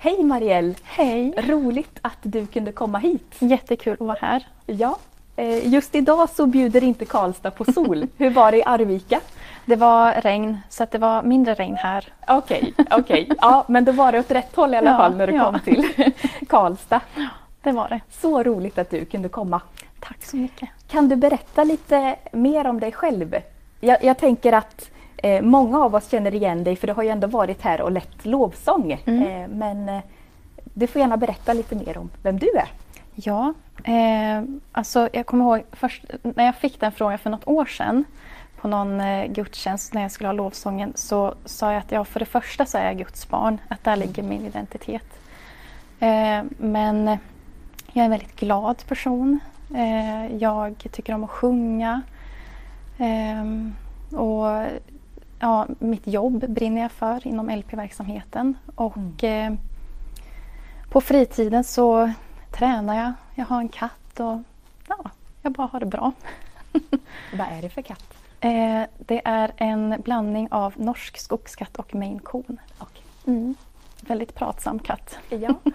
Hej Marielle! Hej! Roligt att du kunde komma hit. Jättekul att vara här. Ja, eh, just idag så bjuder inte Karlstad på sol. Hur var det i Arvika? Det var regn, så det var mindre regn här. Okej, okej. Ja, men då var det åt rätt håll i alla Ja, fall när du ja. kom till Karlstad. Det var det. Så roligt att du kunde komma. Tack så mycket. Kan du berätta lite mer om dig själv? Jag, jag tänker att eh, många av oss känner igen dig för du har ju ändå varit här och lett lovsång. Mm. Eh, men eh, du får gärna berätta lite mer om vem du är. Ja, eh, alltså jag kommer ihåg först när jag fick den frågan för något år sedan på någon eh, gudstjänst när jag skulle ha lovsången så sa jag att jag för det första så är jag Guds barn, att där ligger min identitet. Eh, men jag är en väldigt glad person. Eh, jag tycker om att sjunga. Ehm, och ja, mitt jobb brinner jag för inom LP-verksamheten. Och eh, på fritiden så tränar jag. Jag har en katt och ja, jag bara har det bra. Vad är det för katt? Eh, det är en blandning av norsk skogskatt och maine coon. Okej. Mm. Väldigt pratsam katt. Ja.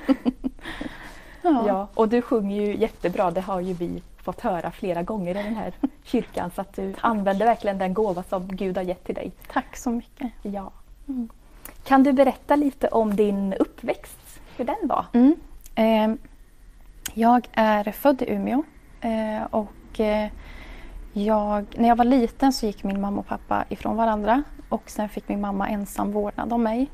Ja. ja, och du sjunger ju jättebra. Det har ju vi fått höra flera gånger i den här kyrkan. Så att du använder verkligen den gåva som Gud har gett till dig. Tack så mycket. Ja. Mm. Kan du berätta lite om din uppväxt? Hur den var? Mm. Eh, jag är född i Umeå eh, och eh, jag, när jag var liten så gick min mamma och pappa ifrån varandra och sen fick min mamma ensam vårdnad om mig.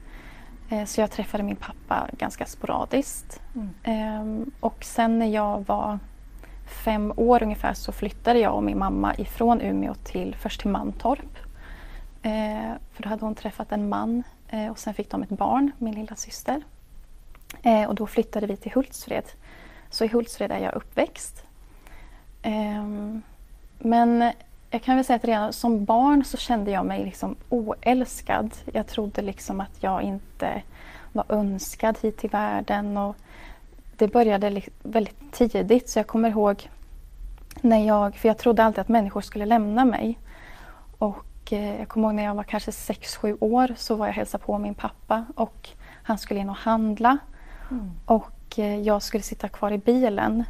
Eh, så jag träffade min pappa ganska sporadiskt. Mm. Ehm, och sen när jag var fem år ungefär så flyttade jag och min mamma ifrån Umeå till, först till Mantorp. Eh, för då hade hon träffat en man eh, och sen fick de ett barn, min lilla syster. Eh, och då flyttade vi till Hultsfred. Så i Hultsfred är jag uppväxt. Ehm, men jag kan väl säga att redan som barn så kände jag mig liksom oälskad. Jag trodde liksom att jag inte var önskad hit till världen. Och det började väldigt tidigt så jag kommer ihåg när jag, för jag trodde alltid att människor skulle lämna mig. Och eh, jag kommer ihåg när jag var kanske 6-7 år så var jag hälsade på min pappa och han skulle in och handla. Mm. Och eh, jag skulle sitta kvar i bilen.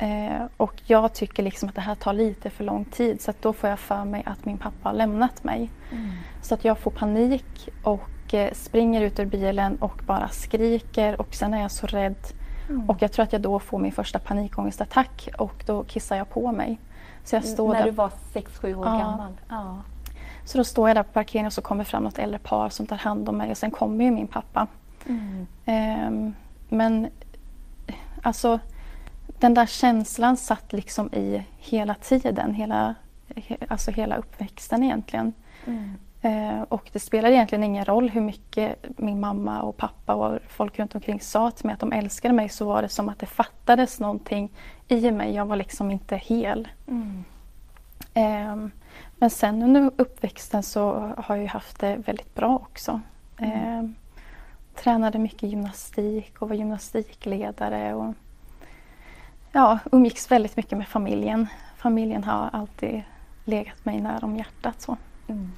Eh, och jag tycker liksom att det här tar lite för lång tid så då får jag för mig att min pappa har lämnat mig. Mm. Så att jag får panik och springer ut ur bilen och bara skriker och sen är jag så rädd. Mm. Och jag tror att jag då får min första panikångestattack och då kissar jag på mig. Så jag står När där du var 6-7 år Ja. gammal? Ja. så då står jag där på parkeringen och så kommer fram något äldre par som tar hand om mig och sen kommer ju min pappa. Mm. Ehm, men alltså den där känslan satt liksom i hela tiden, hela, he, alltså hela uppväxten egentligen. Mm. Eh, och det spelar egentligen ingen roll hur mycket min mamma och pappa och folk runt omkring sa till mig att de älskade mig så var det som att det fattades någonting i mig. Jag var liksom inte hel. Mm. Ehm, men sen under uppväxten så har jag haft det väldigt bra också. Ehm, tränade mycket gymnastik och var gymnastikledare. Och, ja, umgicks väldigt mycket med familjen. Familjen har alltid legat mig nära om hjärtat. Så. Mm.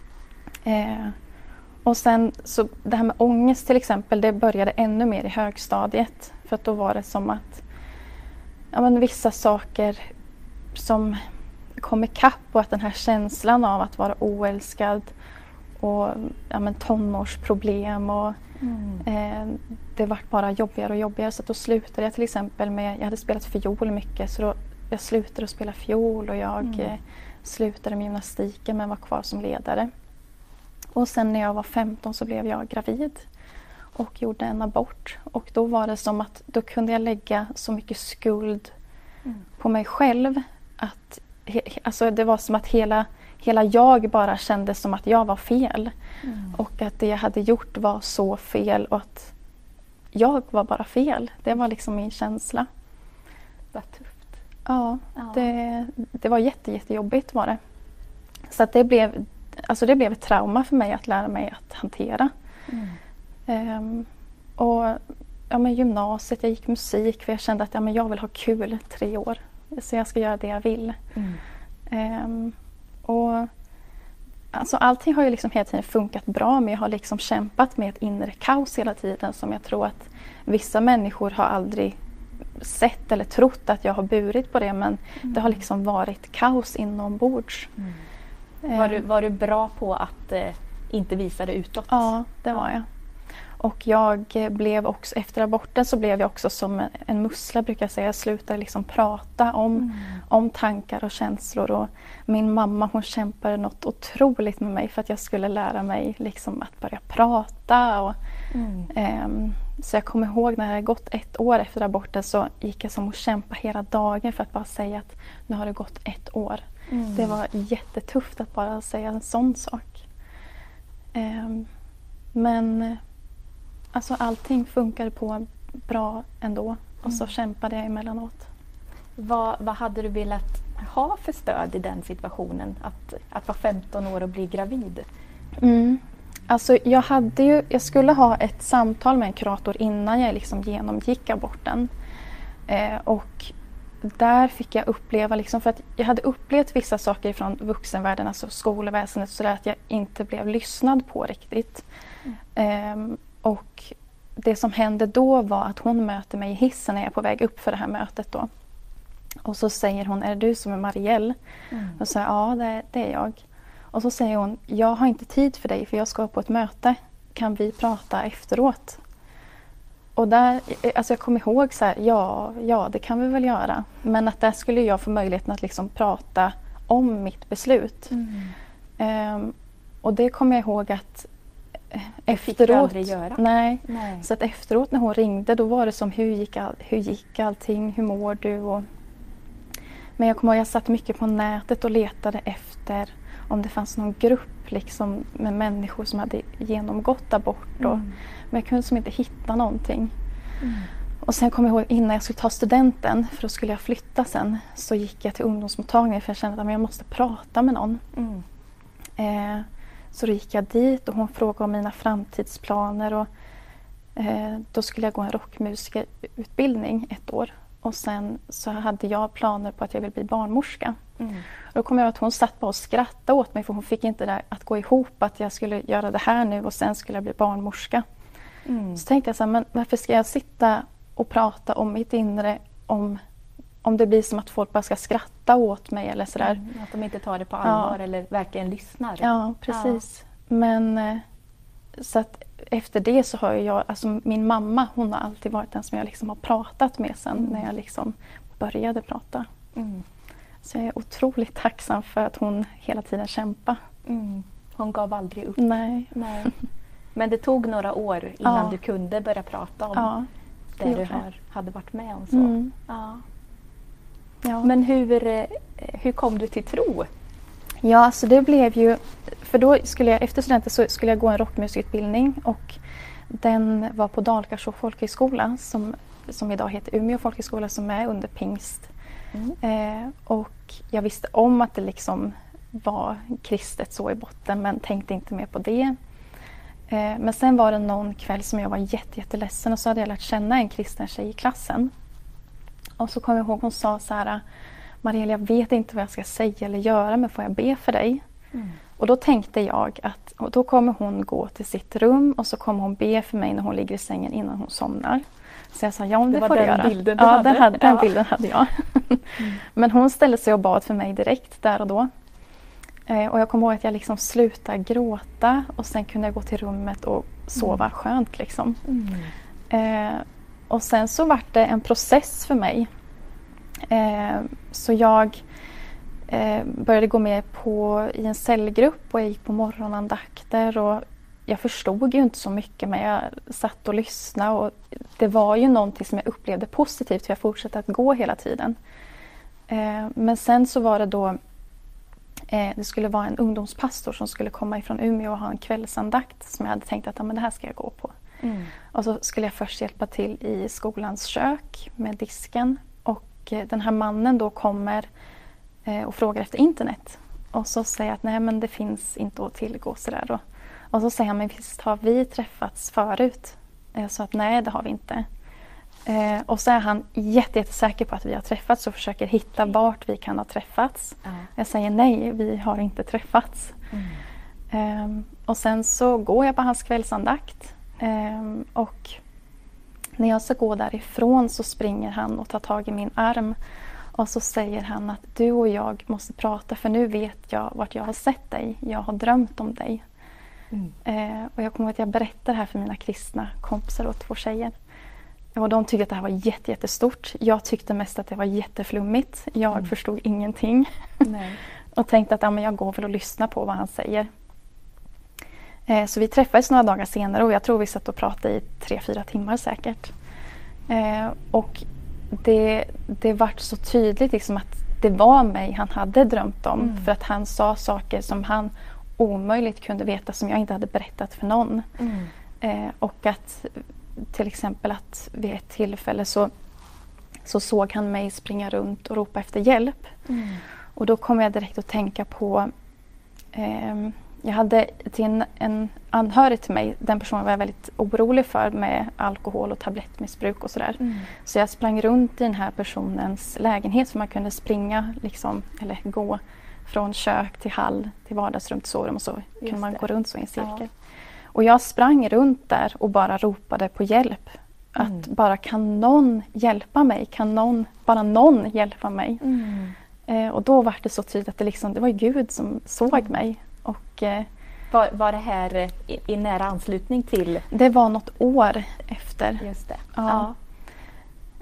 Eh, och sen så det här med ångest till exempel, det började ännu mer i högstadiet. För att då var det som att ja, men vissa saker som kom ikapp och att den här känslan av att vara oälskad och ja, men tonårsproblem och Mm. eh, det var bara jobbigare och jobbigare. Så att då slutade jag till exempel med, jag hade spelat fiol mycket så då jag slutade att spela fiol och jag Mm. eh, slutade med gymnastiken men var kvar som ledare. Och sen när jag var 15 så blev jag gravid och gjorde en abort. Och då var det som att då kunde jag lägga så mycket skuld Mm. på mig själv. Att, he, alltså det var som att hela, hela jag bara kände som att jag var fel. Mm. Och att det jag hade gjort var så fel och att jag var bara fel. Det var liksom min känsla. Vad tufft. Ja, Ja. det, det var jätte, jättejobbigt var det. Så att det, blev, alltså det blev ett trauma för mig att lära mig att hantera. Mm. Ehm, och ja, men gymnasiet, jag gick musik för jag kände att ja, men jag vill ha kul tre år. Så jag ska göra det jag vill. Mm. Ehm, och Alltså allting har ju liksom hela tiden funkat bra men jag har liksom kämpat med ett inre kaos hela tiden som jag tror att vissa människor har aldrig sett eller trott att jag har burit på det men mm. det har liksom varit kaos inombords. Mm. Var, du, var du bra på att eh, inte visa det utåt? Ja, det var jag. Och jag blev också, efter aborten så blev jag också som en mussla brukar jag säga. Jag slutade liksom prata om, mm. om tankar och känslor. Och min mamma hon kämpade något otroligt med mig för att jag skulle lära mig liksom att börja prata. Och, mm. um, så jag kommer ihåg när det gått ett år efter aborten så gick jag som och kämpade hela dagen för att bara säga att nu har det gått ett år. Mm. Det var jättetufft att bara säga en sån sak. Um, men Alltså allting funkade på bra ändå och så mm. kämpade jag emellanåt. Vad, vad hade du velat ha för stöd i den situationen? Att, att vara 15 år och bli gravid? Mm. Alltså jag, hade ju, jag skulle ha ett samtal med en kurator innan jag liksom genomgick aborten. Eh, och där fick jag uppleva, liksom, för att jag hade upplevt vissa saker från vuxenvärlden, alltså skolväsendet, så att jag inte blev lyssnad på riktigt. Mm. Eh, och det som hände då var att hon möter mig i hissen när jag är på väg upp för det här mötet. Då. Och så säger hon, är det du som är Marielle? Mm. Och så ja det, det, är jag. Och så säger hon, jag har inte tid för dig för jag ska på ett möte. Kan vi prata efteråt? Och där, alltså jag kommer ihåg så här, ja, ja det kan vi väl göra. Men att där skulle jag få möjligheten att liksom prata om mitt beslut. Mm. Um, och det kommer jag ihåg att efteråt. Fick göra. Nej. nej. Så att efteråt när hon ringde då var det som hur gick, all, hur gick allting, hur mår du? Och, men jag kommer ihåg jag satt mycket på nätet och letade efter om det fanns någon grupp liksom, med människor som hade genomgått abort. Och, mm. Men jag kunde som inte hitta någonting. Mm. Och sen kommer jag ihåg innan jag skulle ta studenten, för då skulle jag flytta sen, så gick jag till ungdomsmottagningen för jag kände att jag måste prata med någon. Mm. Eh, så då gick jag dit och hon frågade om mina framtidsplaner. Och, eh, då skulle jag gå en rockmusikerutbildning ett år. Och sen så hade jag planer på att jag ville bli barnmorska. Mm. Då kom jag att hon satt bara och skrattade åt mig för hon fick inte det att gå ihop att jag skulle göra det här nu och sen skulle jag bli barnmorska. Mm. Så tänkte jag så här, men varför ska jag sitta och prata om mitt inre om om det blir som att folk bara ska skratta åt mig eller sådär. Mm, att de inte tar det på allvar ja. eller verkligen lyssnar. Ja, precis. Ja. Men eh, så att efter det så har jag, alltså min mamma hon har alltid varit den som jag liksom har pratat med sen mm. när jag liksom började prata. Mm. Så jag är otroligt tacksam för att hon hela tiden kämpade. Mm. Hon gav aldrig upp? Nej. Nej. Men det tog några år innan ja. du kunde börja prata om ja, det, det du har, hade varit med om. Så. Mm. Ja. Men hur, eh, hur kom du till tro? Ja, alltså det blev ju... För då skulle jag, efter studenten så skulle jag gå en rockmusikutbildning och den var på Dalkarså folkhögskola som, som idag heter Umeå folkhögskola som är under pingst. Mm. Eh, och jag visste om att det liksom var kristet så i botten men tänkte inte mer på det. Eh, men sen var det någon kväll som jag var jätte, jätteledsen och så hade jag lärt känna en kristen tjej i klassen. Och så kommer jag ihåg hon sa så här Marielle, jag vet inte vad jag ska säga eller göra men får jag be för dig? Mm. Och då tänkte jag att då kommer hon gå till sitt rum och så kommer hon be för mig när hon ligger i sängen innan hon somnar. Så jag sa ja, det, det får du göra. Bilden du ja, hade. Den, hade, den ja. bilden hade jag. Mm. Men hon ställde sig och bad för mig direkt där och då. Eh, och jag kommer ihåg att jag liksom slutade gråta och sen kunde jag gå till rummet och sova mm. skönt. Liksom. Mm. Eh, och sen så vart det en process för mig. Eh, så jag eh, började gå med på, i en cellgrupp och jag gick på morgonandakter. Och jag förstod ju inte så mycket men jag satt och lyssnade och det var ju någonting som jag upplevde positivt för jag fortsatte att gå hela tiden. Eh, men sen så var det då det skulle vara en ungdomspastor som skulle komma ifrån Umeå och ha en kvällsandakt som jag hade tänkt att ja, men det här ska jag gå på. Mm. Och så skulle jag först hjälpa till i skolans kök med disken och eh, den här mannen då kommer eh, och frågar efter internet. Och så säger jag att nej men det finns inte att tillgå sådär. Och, och så säger han, men visst har vi träffats förut? Jag sa att nej det har vi inte. Eh, och så är han jättesäker på att vi har träffats och försöker hitta vart vi kan ha träffats. Mm. Jag säger nej, vi har inte träffats. Mm. Um, och sen så går jag på hans kvällsandakt. Um, och när jag ska gå därifrån så springer han och tar tag i min arm. Och så säger han att du och jag måste prata för nu vet jag vart jag har sett dig. Jag har drömt om dig. Mm. Uh, och jag kommer ihåg att jag berättar det här för mina kristna kompisar och två tjejer. Och de tyckte att det här var jättestort. Jag tyckte mest att det var jätteflummigt. Jag mm. förstod ingenting. och tänkte att ja, men jag går väl och lyssnar på vad han säger. Eh, så vi träffades några dagar senare och jag tror vi satt och pratade i tre, fyra timmar säkert. Eh, och det, det vart så tydligt liksom att det var mig han hade drömt om. Mm. För att han sa saker som han omöjligt kunde veta som jag inte hade berättat för någon. Mm. Eh, och att till exempel att vid ett tillfälle så, så såg han mig springa runt och ropa efter hjälp. Mm. Och då kom jag direkt att tänka på eh, jag hade till en, en anhörig till mig, den personen var jag väldigt orolig för med alkohol och tablettmissbruk och sådär. Mm. Så jag sprang runt i den här personens lägenhet för man kunde springa liksom, eller gå från kök till hall till vardagsrum till sovrum och så Just kunde man det. gå runt så i en cirkel. Ja. Och jag sprang runt där och bara ropade på hjälp. Mm. Att bara kan någon hjälpa mig? Kan någon, bara någon hjälpa mig? Mm. Eh, och då var det så tydligt att det, liksom, det var Gud som såg mm. mig. Och, eh, var, var det här eh, i, i, nära anslutning till? Det var något år efter. Just det. Ja.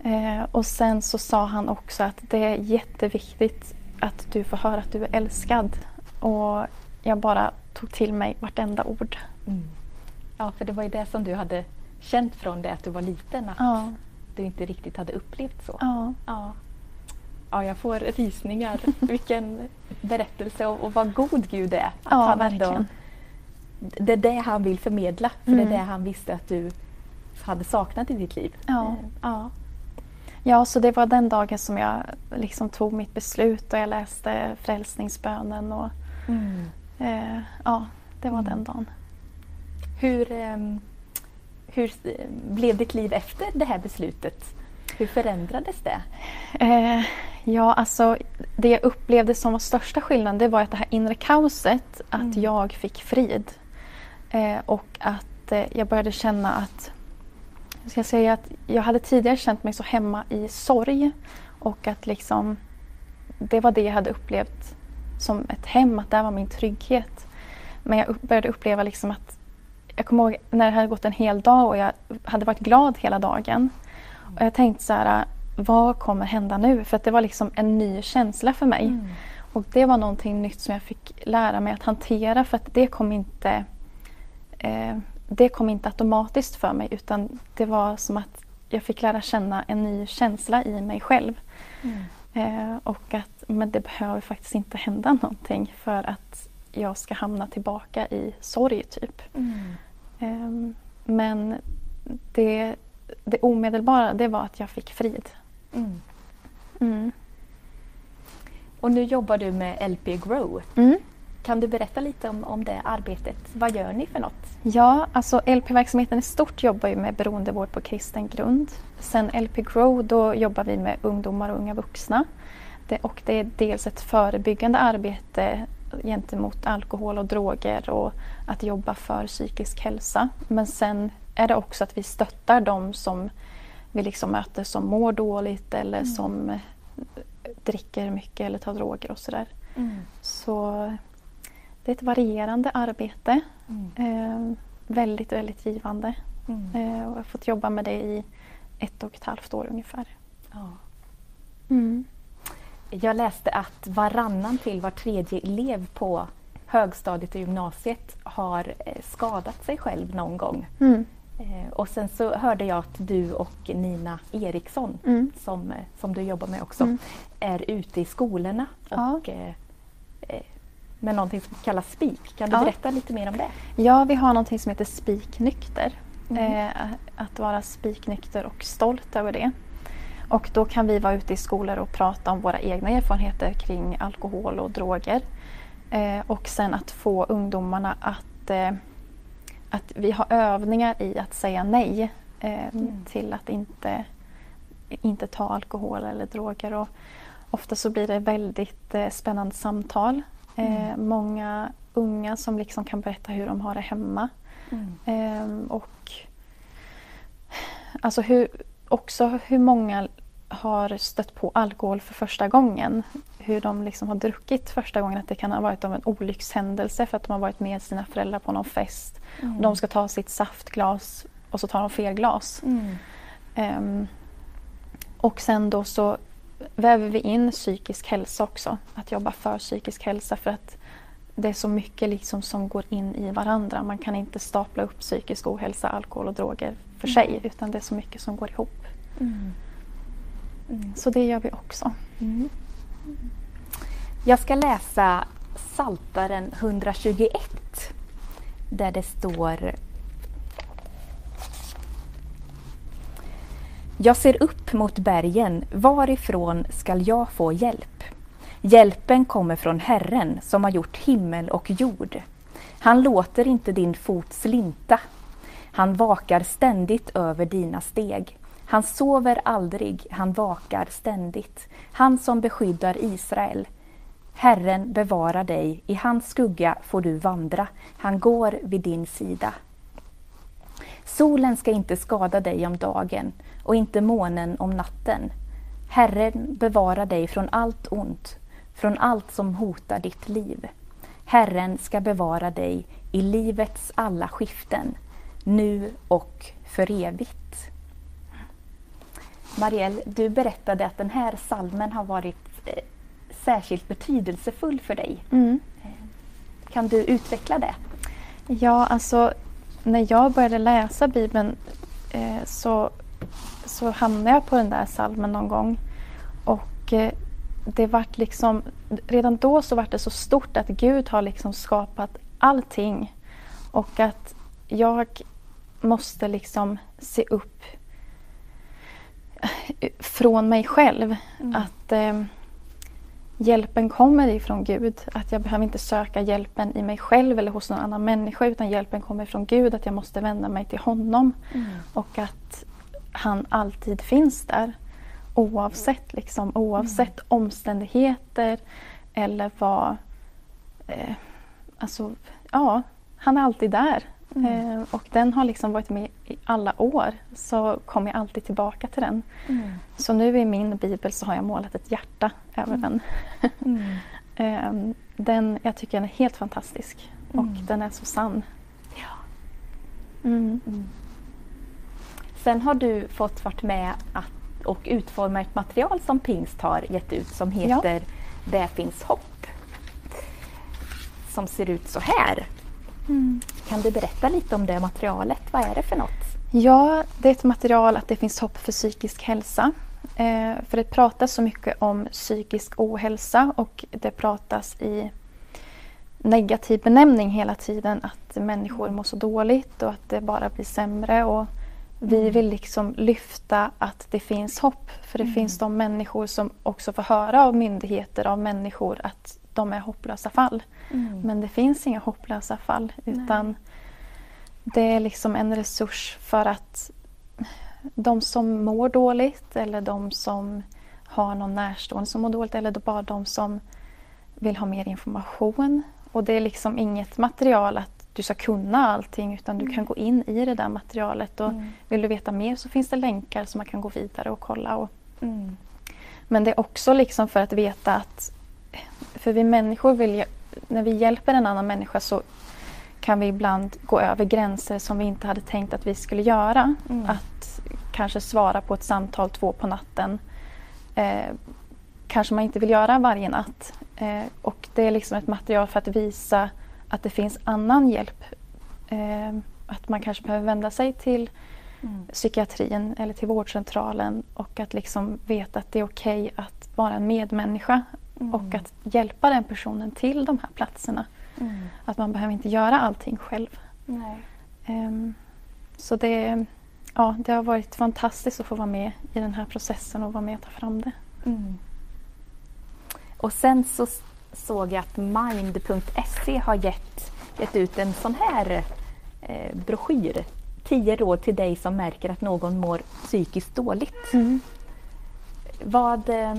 ja. Eh, och sen så sa han också att det är jätteviktigt att du får höra att du är älskad. Och jag bara tog till mig vartenda ord. Mm. Ja, för det var ju det som du hade känt från det att du var liten, att ja. du inte riktigt hade upplevt så. Ja. ja. Ja, jag får rysningar. Vilken berättelse och, och vad god Gud är. Att ja, han verkligen. det är det han vill förmedla, för mm. det är det han visste att du hade saknat i ditt liv. Ja. Eh, ja. Ja, så det var den dagen som jag liksom tog mitt beslut och jag läste frälsningsbönen. Och, mm. eh, ja, det var mm. den dagen. Hur, eh, hur blev ditt liv efter det här beslutet? Hur förändrades det? Eh, ja, alltså det jag upplevde som var största skillnaden det var att det här inre kaoset, att mm. jag fick frid. Eh, och att eh, jag började känna att jag ska säga att jag hade tidigare känt mig så hemma i sorg och att liksom det var det jag hade upplevt som ett hem, att det var min trygghet. Men jag började uppleva liksom att jag kommer ihåg när det hade gått en hel dag och jag hade varit glad hela dagen. Och jag tänkte så här, vad kommer hända nu? För att det var liksom en ny känsla för mig. Mm. Och det var någonting nytt som jag fick lära mig att hantera för att det kom inte eh, det kom inte automatiskt för mig utan det var som att jag fick lära känna en ny känsla i mig själv. Mm. Eh, och att men det behöver faktiskt inte hända någonting för att jag ska hamna tillbaka i sorg typ. Mm. Eh, men det, det omedelbara det var att jag fick frid. Mm. Mm. Och nu jobbar du med LP Grow. Mm. Kan du berätta lite om, om det arbetet? Vad gör ni för något? Ja, alltså LP-verksamheten i stort jobbar ju med beroendevård på kristen grund. Sen LP Grow då jobbar vi med ungdomar och unga vuxna. Det, och det är dels ett förebyggande arbete gentemot alkohol och droger och att jobba för psykisk hälsa. Men sen är det också att vi stöttar dem som vi liksom möter som mår dåligt eller mm. som eh, dricker mycket eller tar droger och sådär. Mm. Så det är ett varierande arbete. Eh, väldigt, väldigt givande. Eh, och jag har fått jobba med det i ett och ett halvt år ungefär. Ja. Mm. Jag läste att varannan till var tredje elev på högstadiet och gymnasiet har eh, skadat sig själv någon gång. Mm. Eh, och sen så hörde jag att du och Nina Eriksson, mm. som, eh, som du jobbar med också, mm. är ute i skolorna och ja. Eh, eh, med någonting som kallas SPIK. Kan du ja. berätta lite mer om det? Ja, vi har någonting som heter SPIK-nykter. Mm. Eh, att vara spiknykter och stolt över det. Och då kan vi vara ute i skolor och prata om våra egna erfarenheter kring alkohol och droger. Eh, och sen att få ungdomarna att att vi har övningar i att säga nej eh, mm. till att inte, inte ta alkohol eller droger. Och ofta så blir det väldigt eh, spännande samtal Eh, mm. Många unga som liksom kan berätta hur de har det hemma. Mm. Eh, och alltså hur, också hur många har stött på alkohol för första gången. Hur de liksom har druckit första gången. Att det kan ha varit av en olyckshändelse för att de har varit med sina föräldrar på någon fest. Mm. De ska ta sitt saftglas och så tar de fel glas. Mm. Um, och sen då så väver vi in psykisk hälsa också. Att jobba för psykisk hälsa för att det är så mycket liksom som går in i varandra. Man kan inte stapla upp psykisk ohälsa, alkohol och droger för mm. sig utan det är så mycket som går ihop. Mm. Mm. Så det gör vi också. Mm. Jag ska läsa Saltaren 121 där det står Jag ser upp mot bergen, varifrån skall jag få hjälp? Hjälpen kommer från Herren som har gjort himmel och jord. Han låter inte din fot slinta. Han vakar ständigt över dina steg. Han sover aldrig, han vakar ständigt. Han som beskyddar Israel. Herren bevarar dig, i hans skugga får du vandra. Han går vid din sida. Solen ska inte skada dig om dagen och inte månen om natten. Herren bevarar dig från allt ont, från allt som hotar ditt liv. Herren ska bevara dig i livets alla skiften, nu och för evigt. Marielle, du berättade att den här salmen har varit eh, särskilt betydelsefull för dig. Mm. Eh, kan du utveckla det? Ja, alltså när jag började läsa Bibeln eh, så, så hamnade jag på den där salmen någon gång. Och eh, det vart liksom, redan då så var det så stort att Gud har liksom skapat allting. Och att jag måste liksom se upp från mig själv. Mm. Att eh, hjälpen kommer ifrån Gud. Att jag behöver inte söka hjälpen i mig själv eller hos någon annan människa utan hjälpen kommer från Gud. Att jag måste vända mig till honom. Mm. Och att han alltid finns där. Oavsett, liksom, oavsett mm. omständigheter eller vad... Eh, alltså, ja, han är alltid där. Mm. Eh, och den har liksom varit med i alla år. Så kommer jag alltid tillbaka till den. Mm. Så nu i min bibel så har jag målat ett hjärta över mm. den. eh, den. Jag tycker den är helt fantastisk. Och mm. den är så sann. Ja. Sen har du fått vara med att, och utforma ett material som Pingst har gett ut som heter ja. Det finns hopp. Som ser ut så här. Mm. Kan du berätta lite om det materialet? Vad är det för något? Ja, det är ett material att det finns hopp för psykisk hälsa. Eh, för det pratas så mycket om psykisk ohälsa och det pratas i negativ benämning hela tiden att människor mår så dåligt och att det bara blir sämre. Och vi mm. vill liksom lyfta att det finns hopp. För det mm. finns de människor som också får höra av myndigheter, av människor att de är hopplösa fall. Mm. Men det finns inga hopplösa fall utan Nej. det är liksom en resurs för att de som mår dåligt eller de som har någon närstående som mår dåligt eller bara de som vill ha mer information. Och det är liksom inget material att du ska kunna allting utan du mm. kan gå in i det där materialet och mm. vill du veta mer så finns det länkar som man kan gå vidare och kolla. Och, mm. Men det är också liksom för att veta att för vi människor vill, när vi hjälper en annan människa så kan vi ibland gå över gränser som vi inte hade tänkt att vi skulle göra. Mm. Att kanske svara på ett samtal två på natten. Eh, kanske man inte vill göra varje natt. Eh, och det är liksom ett material för att visa att det finns annan hjälp. Eh, att man kanske behöver vända sig till mm. psykiatrin eller till vårdcentralen och att liksom veta att det är okej okay att vara en medmänniska Mm. Och att hjälpa den personen till de här platserna. Mm. Att man behöver inte göra allting själv. Um, så det, ja, det har varit fantastiskt att få vara med i den här processen och vara med och ta fram det. Mm. Och sen så såg jag att mind.se har gett, gett ut en sån här eh, broschyr. Tio råd till dig som märker att någon mår psykiskt dåligt. Mm. Vad, eh,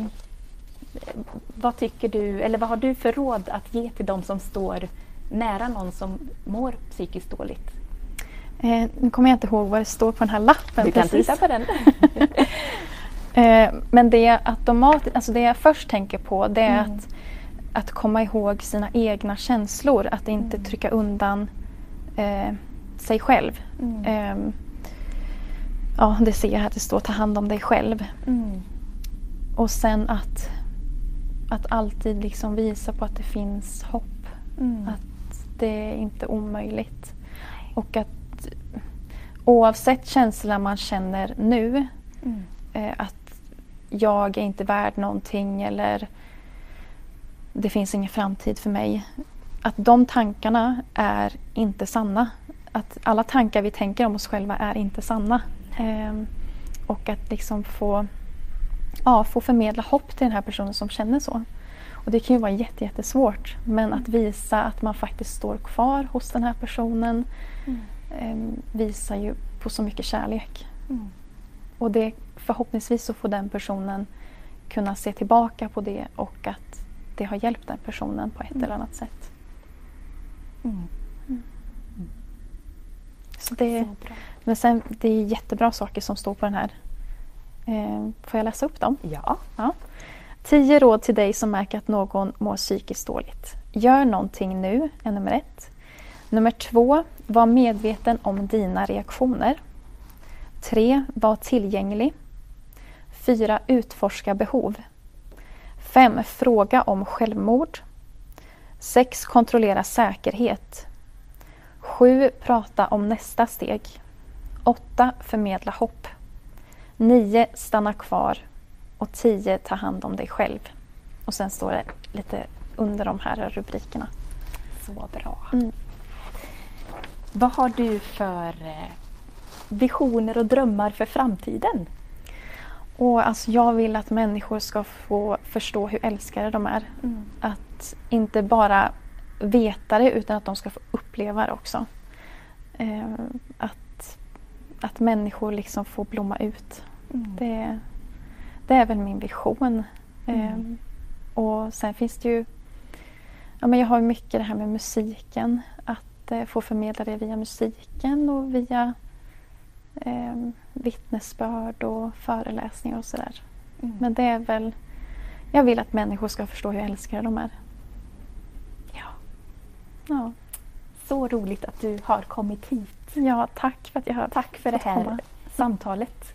vad tycker du, eller vad har du för råd att ge till de som står nära någon som mår psykiskt dåligt? Eh, nu kommer jag inte ihåg vad det står på den här lappen. Du kan precis. titta på den. eh, men det, automatiskt, alltså det jag först tänker på det är mm. att, att komma ihåg sina egna känslor. Att inte mm. trycka undan eh, sig själv. Mm. Eh, ja, det ser jag här, det står ta hand om dig själv. Mm. Och sen att, att alltid liksom visa på att det finns hopp. Mm. Att det är inte omöjligt. Och att oavsett känsla man känner nu, mm. eh, att jag är inte värd någonting eller det finns ingen framtid för mig. Att de tankarna är inte sanna. Att alla tankar vi tänker om oss själva är inte sanna. Eh, och att liksom få, ja, få förmedla hopp till den här personen som känner så. Och Det kan ju vara jättesvårt men att visa att man faktiskt står kvar hos den här personen. Mm eh, visar ju på så mycket kärlek. Mm. Och det, förhoppningsvis så får den personen kunna se tillbaka på det och att det har hjälpt den personen på ett mm. eller annat sätt. Mm. mm. Så det, så men sen, det är jättebra saker som står på den här. Eh, får jag läsa upp dem? Ja. ja. Tio råd till dig som märker att någon mår psykiskt dåligt. Gör någonting nu, är nummer ett. Nummer två, var medveten om dina reaktioner. 3. Var tillgänglig. 4. Utforska behov. 5. Fråga om självmord. 6. Kontrollera säkerhet. 7. Prata om nästa steg. 8. Förmedla hopp. 9. Stanna kvar. Och 10. Ta hand om dig själv. Och sen står det lite under de här rubrikerna. Så bra. Mm. Vad har du för eh, visioner och drömmar för framtiden? Och alltså jag vill att människor ska få förstå hur älskade de är. Mm. Att inte bara veta det utan att de ska få uppleva det också. Eh, att, att människor liksom får blomma ut. Mm. Det, det är väl min vision. Mm. Eh, och sen finns det ju Ja, men jag har mycket det här med musiken. Att eh, få förmedla det via musiken och via eh, vittnesbörd och föreläsningar och sådär. Mm. Men det är väl... Jag vill att människor ska förstå hur älskade de är. Ja. ja. Så roligt att du har kommit hit. Ja, tack för att jag har Tack för det här komma. samtalet.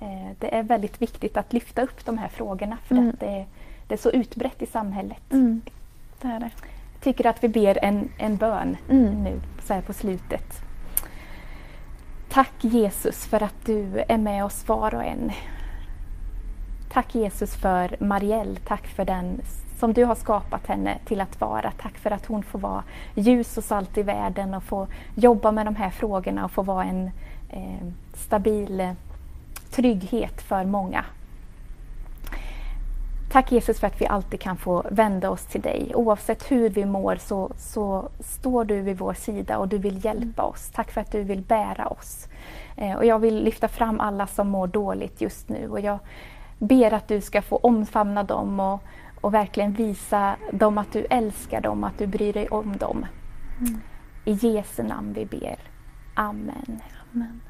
Eh, det är väldigt viktigt att lyfta upp de här frågorna för mm. att det, det, är så utbrett i samhället. Mm. Det är det tycker att vi ber en, en bön mm. nu så här på slutet. Tack Jesus för att du är med oss var och en. Tack Jesus för Marielle, tack för den som du har skapat henne till att vara. Tack för att hon får vara ljus och salt i världen och få jobba med de här frågorna och få vara en eh, stabil eh, trygghet för många. Tack Jesus för att vi alltid kan få vända oss till dig. Oavsett hur vi mår så, så står du vid vår sida och du vill hjälpa oss. Tack för att du vill bära oss. Eh, och jag vill lyfta fram alla som mår dåligt just nu och jag ber att du ska få omfamna dem och, och verkligen visa dem att du älskar dem, att du bryr dig om dem. Mm. I Jesu namn vi ber. Amen. Amen.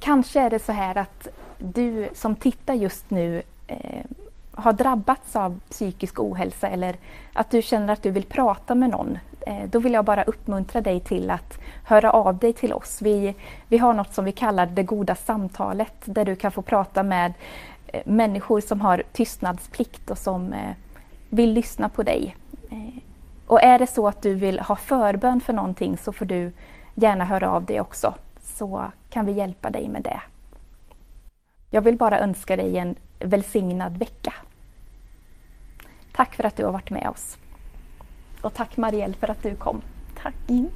Kanske är det så här att du som tittar just nu eh, har drabbats av psykisk ohälsa eller att du känner att du vill prata med någon, eh, då vill jag bara uppmuntra dig till att höra av dig till oss. Vi, vi har något som vi kallar det goda samtalet där du kan få prata med Eh, människor som har tystnadsplikt och som eh, vill lyssna på dig. Eh, och är det så att du vill ha förbön för någonting så får du gärna höra av dig också så kan vi hjälpa dig med det. Jag vill bara önska dig en välsignad vecka. Tack för att du har varit med oss. Och tack Marielle för att du kom. Tack. Mm.